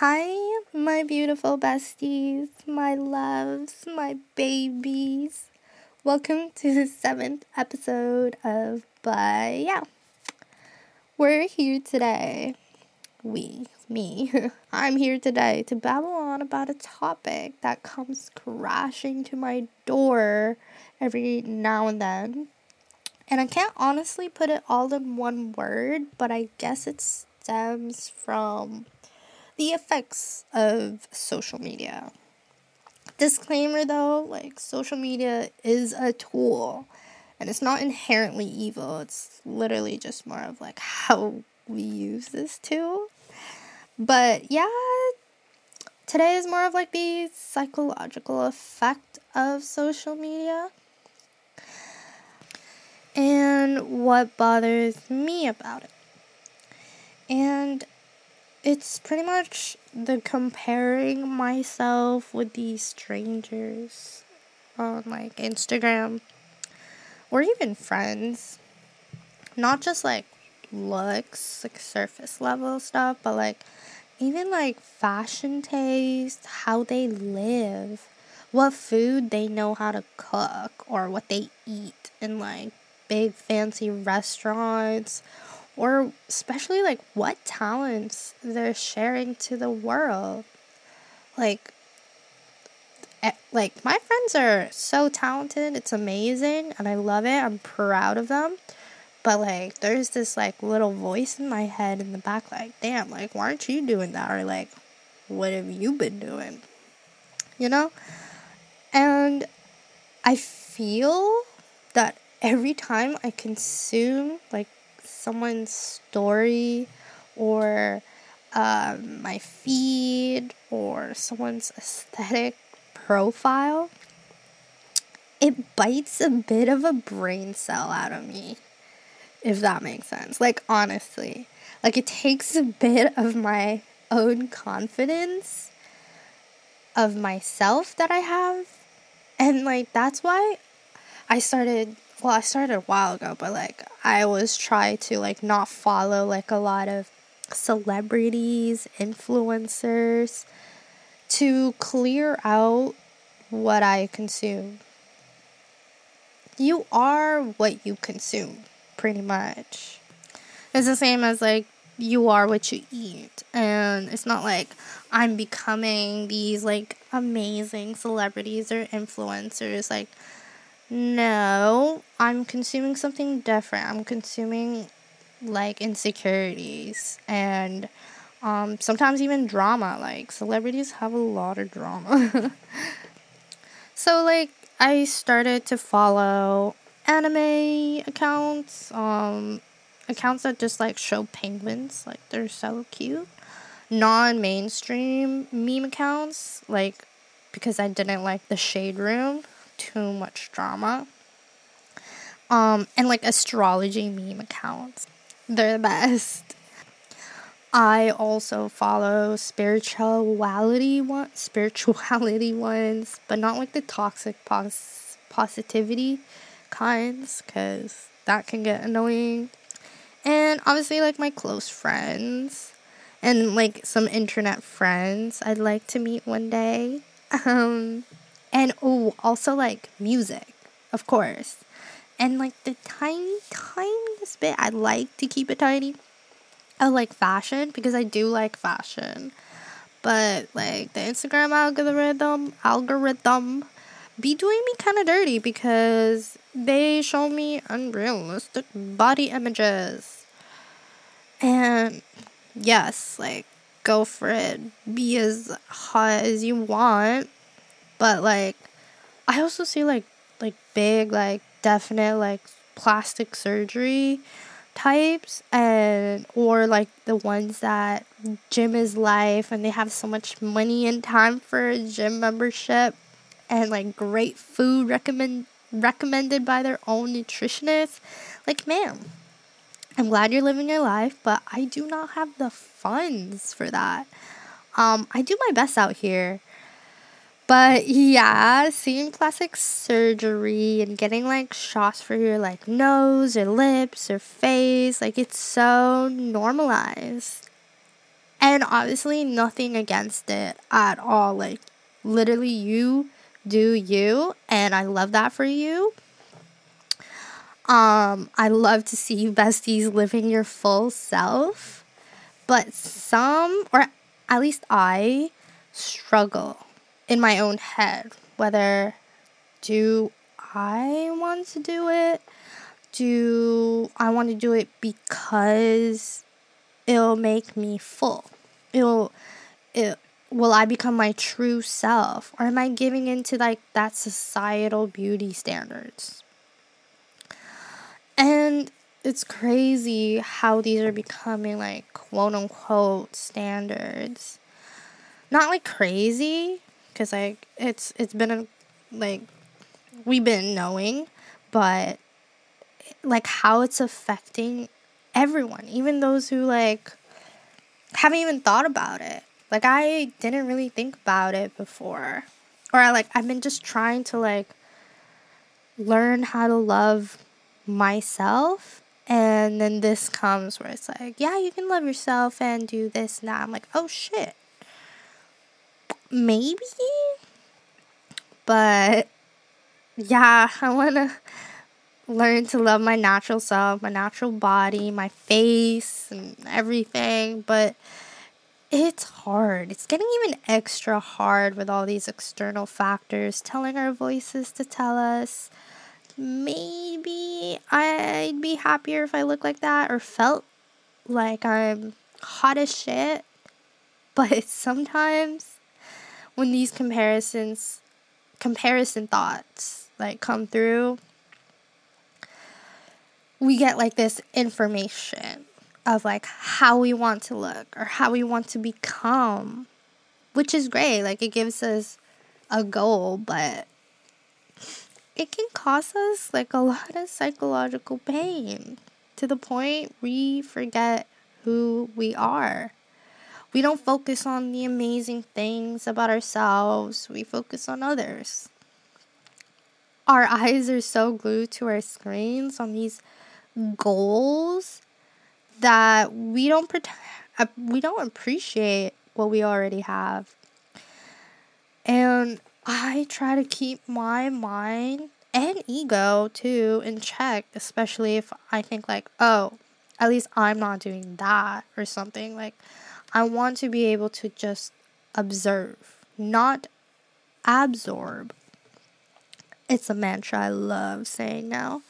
Hi, my beautiful besties, my loves, my babies. Welcome to the seventh episode of But Yeah. We're here today. We, me, I'm here today to babble on about a topic that comes crashing to my door every now and then. And I can't honestly put it all in one word, but I guess it stems from the effects of social media. Disclaimer though, like social media is a tool and it's not inherently evil. It's literally just more of like how we use this tool. But yeah, today is more of like the psychological effect of social media. And what bothers me about it. And it's pretty much the comparing myself with these strangers on like Instagram or even friends. Not just like looks, like surface level stuff, but like even like fashion taste, how they live, what food they know how to cook, or what they eat in like big fancy restaurants or especially like what talents they're sharing to the world. Like like my friends are so talented, it's amazing and I love it. I'm proud of them. But like there's this like little voice in my head in the back like, "Damn, like why aren't you doing that?" or like, "What have you been doing?" You know? And I feel that every time I consume like someone's story or um, my feed or someone's aesthetic profile, it bites a bit of a brain cell out of me, if that makes sense. Like, honestly, like it takes a bit of my own confidence of myself that I have. And, like, that's why I started well, I started a while ago, but like I always try to like not follow like a lot of celebrities, influencers to clear out what I consume. You are what you consume, pretty much. It's the same as like you are what you eat. And it's not like I'm becoming these like amazing celebrities or influencers. Like, no, I'm consuming something different. I'm consuming like insecurities and um, sometimes even drama. Like celebrities have a lot of drama. so like I started to follow anime accounts, um, accounts that just like show penguins, like they're so cute. Non mainstream meme accounts, like because I didn't like the shade room too much drama. Um, and like astrology meme accounts. They're the best. I also follow spirituality one spirituality ones, but not like the toxic pos- positivity kinds, cause that can get annoying. And obviously, like my close friends, and like some internet friends I'd like to meet one day. Um, and oh, also like music, of course. And like the tiny, tiniest bit, I like to keep it tiny. I like fashion because I do like fashion. But like the Instagram algorithm, algorithm, be doing me kind of dirty because they show me unrealistic body images. And yes, like go for it. Be as hot as you want but like I also see like like big like definite like plastic surgery types and or like the ones that gym is life and they have so much money and time for a gym membership and like great food recommend recommended by their own nutritionist. Like ma'am i'm glad you're living your life but i do not have the funds for that. Um i do my best out here but yeah, seeing plastic surgery and getting like shots for your like nose or lips or face, like it's so normalized. And obviously, nothing against it at all. Like, literally, you do you, and I love that for you. Um, I love to see you besties living your full self. But some, or at least I, struggle in my own head whether do I want to do it? Do I want to do it because it'll make me full? It'll it will I become my true self or am I giving into like that societal beauty standards? And it's crazy how these are becoming like quote unquote standards. Not like crazy cuz like it's it's been a like we've been knowing, but like how it's affecting everyone, even those who like haven't even thought about it. Like I didn't really think about it before. Or I like I've been just trying to like learn how to love myself and then this comes where it's like, yeah, you can love yourself and do this now. I'm like, oh shit. Maybe but yeah, I want to learn to love my natural self, my natural body, my face, and everything. But it's hard. It's getting even extra hard with all these external factors telling our voices to tell us maybe I'd be happier if I looked like that or felt like I'm hot as shit. But sometimes when these comparisons comparison thoughts like come through, we get like this information of like how we want to look or how we want to become, which is great. Like it gives us a goal, but it can cause us like a lot of psychological pain to the point we forget who we are. We don't focus on the amazing things about ourselves, we focus on others. Our eyes are so glued to our screens on these goals that we don't pre- uh, we don't appreciate what we already have. And I try to keep my mind and ego too in check, especially if I think like, oh, at least I'm not doing that or something like I want to be able to just observe, not absorb. It's a mantra I love saying now,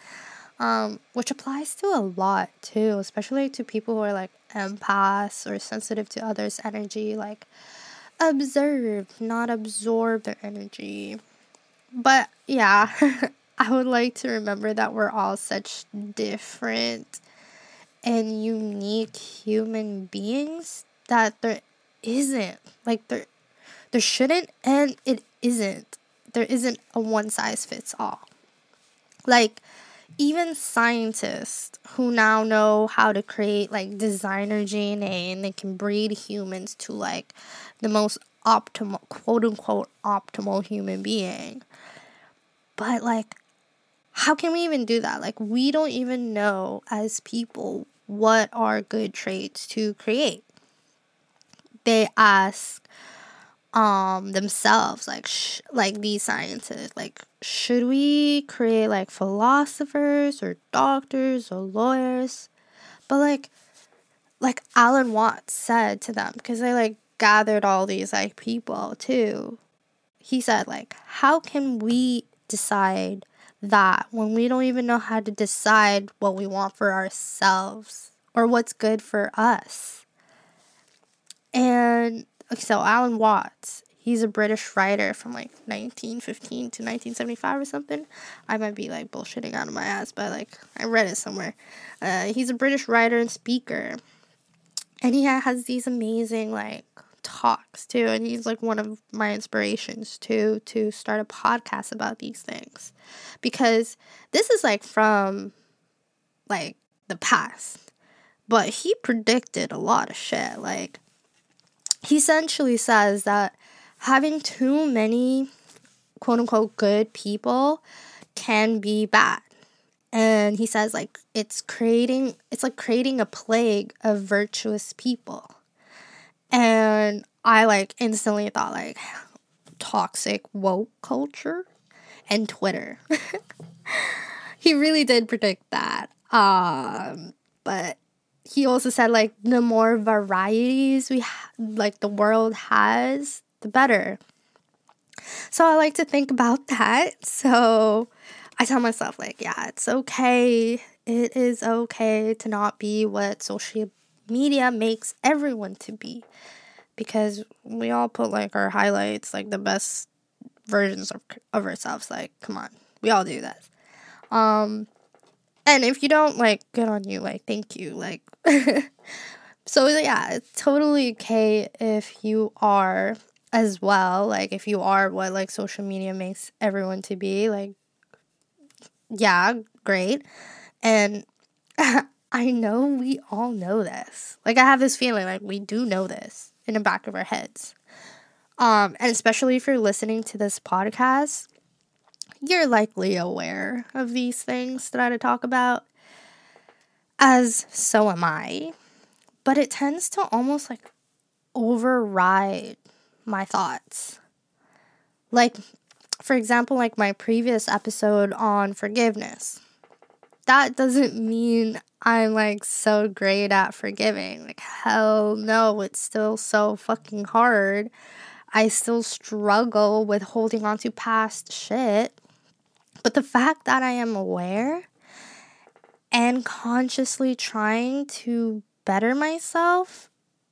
um, which applies to a lot too, especially to people who are like empaths or sensitive to others' energy. Like, observe, not absorb their energy. But yeah, I would like to remember that we're all such different and unique human beings that there isn't like there there shouldn't and it isn't there isn't a one size fits all like even scientists who now know how to create like designer DNA and they can breed humans to like the most optimal quote unquote optimal human being. But like how can we even do that? Like we don't even know as people what are good traits to create they ask um themselves like sh- like these scientists like should we create like philosophers or doctors or lawyers? But like like alan watts said to them because they like gathered all these like people too. He said like how can we decide that when we don't even know how to decide what we want for ourselves or what's good for us and okay, so Alan Watts, he's a British writer from like 1915 to 1975 or something. I might be like bullshitting out of my ass, but like I read it somewhere. Uh, he's a British writer and speaker, and he has these amazing like talks too. And he's like one of my inspirations too to start a podcast about these things because this is like from like the past, but he predicted a lot of shit like he essentially says that having too many quote unquote good people can be bad. And he says like it's creating it's like creating a plague of virtuous people. And I like instantly thought like toxic woke culture and Twitter. he really did predict that. Um, but he also said like the more varieties we ha- like the world has, the better. So I like to think about that. So I tell myself like, yeah, it's okay. It is okay to not be what social media makes everyone to be. Because we all put like our highlights, like the best versions of, of ourselves. Like, come on. We all do that. Um and if you don't like good on you, like thank you. Like so yeah, it's totally okay if you are as well. Like if you are what like social media makes everyone to be, like yeah, great. And I know we all know this. Like I have this feeling like we do know this in the back of our heads. Um, and especially if you're listening to this podcast, you're likely aware of these things that I talk about, as so am I. But it tends to almost like override my thoughts. Like, for example, like my previous episode on forgiveness. That doesn't mean I'm like so great at forgiving. Like, hell no, it's still so fucking hard. I still struggle with holding on to past shit. But the fact that I am aware and consciously trying to better myself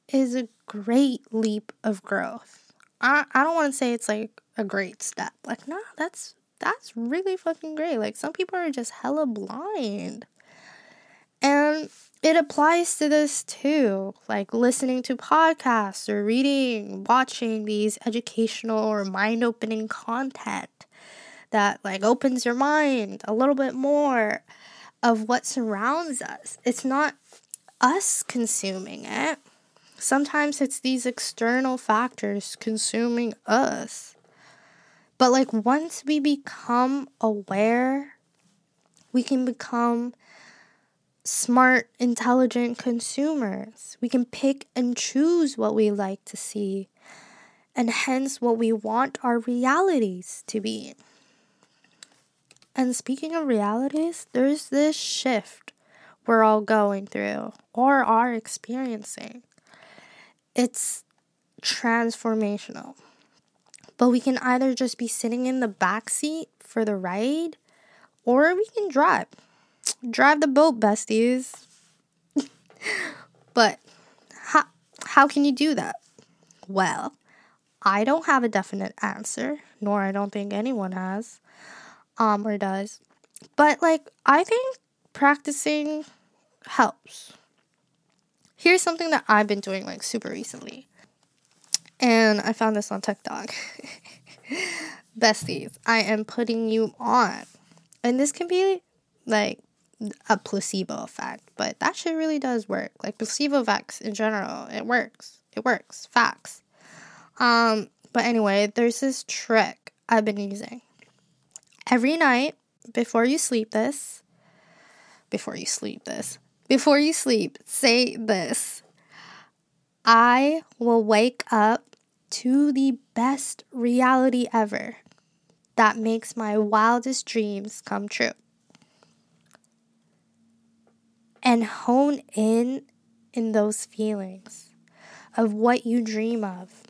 is a great leap of growth. I, I don't want to say it's like a great step. Like, nah, that's that's really fucking great. Like some people are just hella blind. And it applies to this too, like listening to podcasts or reading, watching these educational or mind opening content that like opens your mind a little bit more of what surrounds us. It's not us consuming it. Sometimes it's these external factors consuming us. But like once we become aware, we can become smart, intelligent consumers. We can pick and choose what we like to see, and hence what we want our realities to be. And speaking of realities, there's this shift we're all going through or are experiencing. It's transformational. But we can either just be sitting in the back seat for the ride or we can drive drive the boat, besties. but how, how can you do that? Well, I don't have a definite answer, nor I don't think anyone has, um, or does. But like, I think practicing helps. Here's something that I've been doing like super recently, and I found this on TikTok. Besties, I am putting you on, and this can be like a placebo effect, but that shit really does work. Like placebo effects in general, it works. It works. Facts. Um, but anyway, there's this trick I've been using. Every night before you sleep this, before you sleep this, before you sleep, say this. I will wake up to the best reality ever that makes my wildest dreams come true. and hone in in those feelings of what you dream of.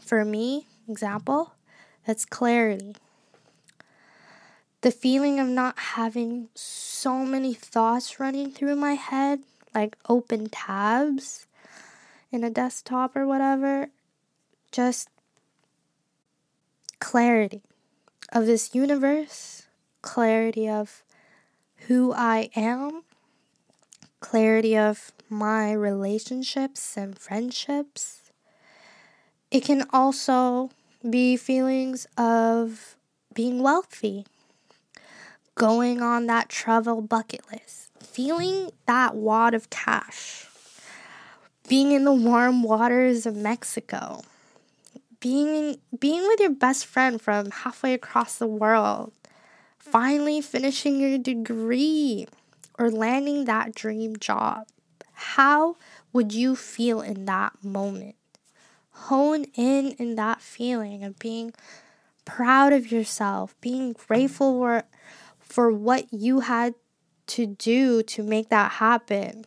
For me, example, that's clarity. The feeling of not having so many thoughts running through my head, like open tabs in a desktop or whatever. Just clarity of this universe, clarity of who I am, clarity of my relationships and friendships. It can also be feelings of being wealthy, going on that travel bucket list, feeling that wad of cash, being in the warm waters of Mexico, being being with your best friend from halfway across the world, finally finishing your degree or landing that dream job, how would you feel in that moment? hone in in that feeling of being proud of yourself, being grateful for for what you had to do to make that happen.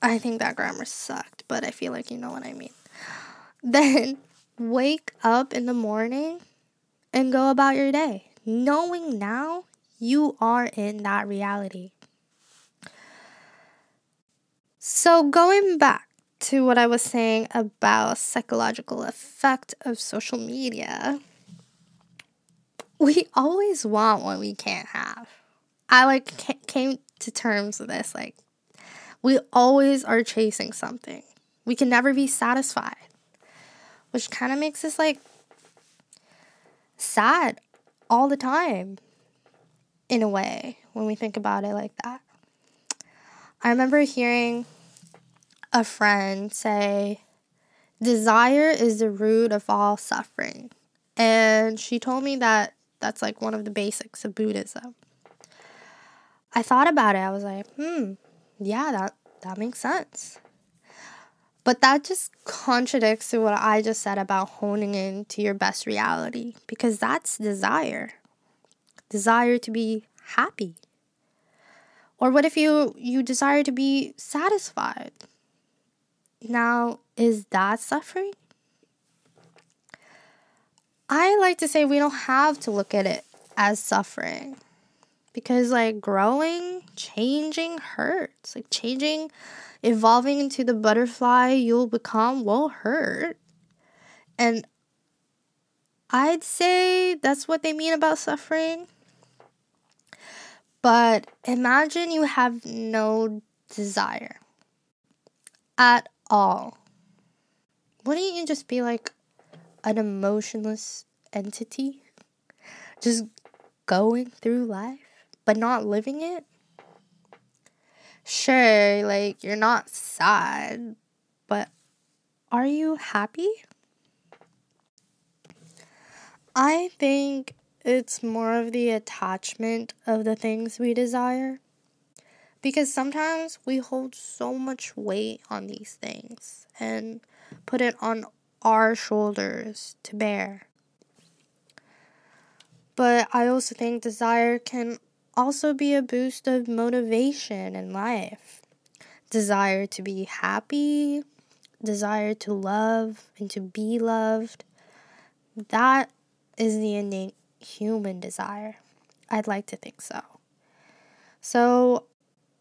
I think that grammar sucked, but I feel like you know what I mean. Then wake up in the morning and go about your day, knowing now you are in that reality. So, going back to what I was saying about psychological effect of social media, we always want what we can't have. I like came to terms with this like we always are chasing something. We can never be satisfied. Which kind of makes us like sad all the time in a way when we think about it like that. I remember hearing a friend say, Desire is the root of all suffering. And she told me that that's like one of the basics of Buddhism. I thought about it. I was like, hmm, yeah, that, that makes sense. But that just contradicts to what I just said about honing in to your best reality because that's desire. Desire to be happy. Or what if you you desire to be satisfied? Now, is that suffering? I like to say we don't have to look at it as suffering because like growing, changing hurts. Like changing evolving into the butterfly you'll become will hurt. And I'd say that's what they mean about suffering. But imagine you have no desire at all. Wouldn't you just be like an emotionless entity? Just going through life, but not living it? sure, like you're not sad, but are you happy? I think it's more of the attachment of the things we desire. Because sometimes we hold so much weight on these things and put it on our shoulders to bear. But I also think desire can also be a boost of motivation in life. Desire to be happy, desire to love and to be loved. That is the innate human desire. I'd like to think so. So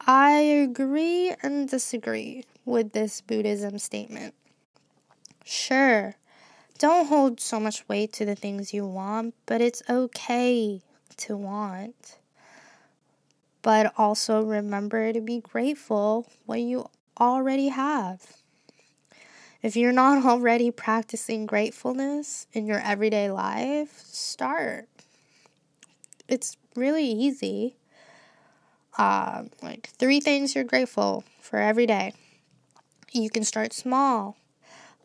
I agree and disagree with this Buddhism statement. Sure, don't hold so much weight to the things you want, but it's okay to want but also remember to be grateful what you already have. If you're not already practicing gratefulness in your everyday life, start. It's really easy. Uh, like three things you're grateful for every day. You can start small.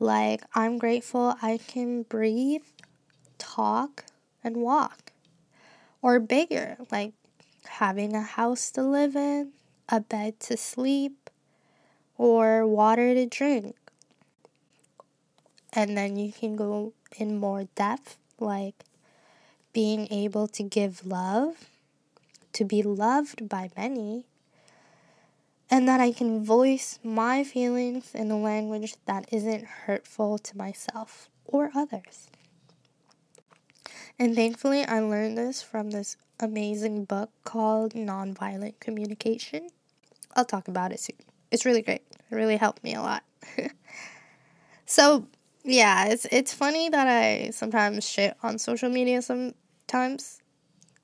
Like, I'm grateful I can breathe, talk, and walk. Or bigger, like having a house to live in, a bed to sleep, or water to drink. And then you can go in more depth, like being able to give love, to be loved by many, and that I can voice my feelings in a language that isn't hurtful to myself or others. And thankfully, I learned this from this amazing book called Nonviolent Communication. I'll talk about it soon. It's really great. It really helped me a lot. so, yeah, it's it's funny that I sometimes shit on social media sometimes.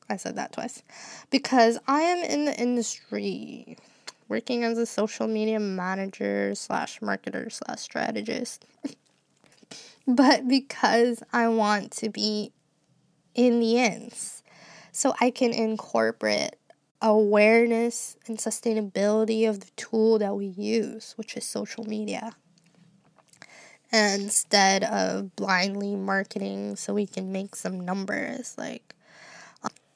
I said that twice. Because I am in the industry working as a social media manager slash marketer slash strategist. but because I want to be in the ends so I can incorporate awareness and sustainability of the tool that we use, which is social media. Instead of blindly marketing so we can make some numbers. Like,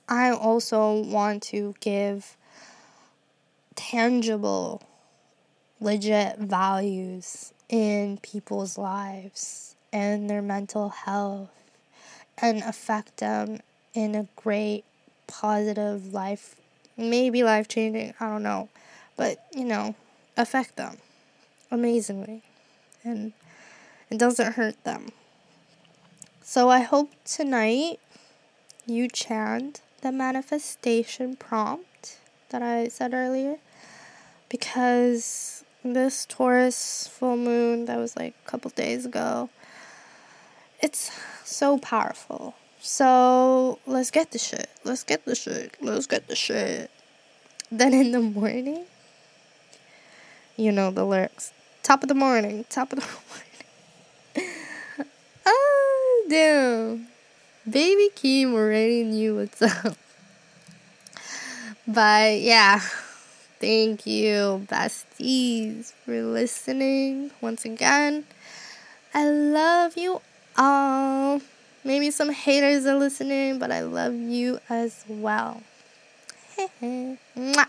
I also want to give tangible, legit values in people's lives and their mental health and affect them in a great positive life maybe life changing i don't know but you know affect them amazingly and it doesn't hurt them. So i hope tonight you chant the manifestation prompt that i said earlier because this taurus full moon that was like a couple days ago it's so powerful so let's get the shit. Let's get the shit. Let's get the shit. Then in the morning, you know the lyrics. Top of the morning, top of the morning. oh, damn. Baby Keem already knew what's up. But yeah, thank you, besties, for listening once again. I love you all. Maybe some haters are listening, but I love you as well. Mwah.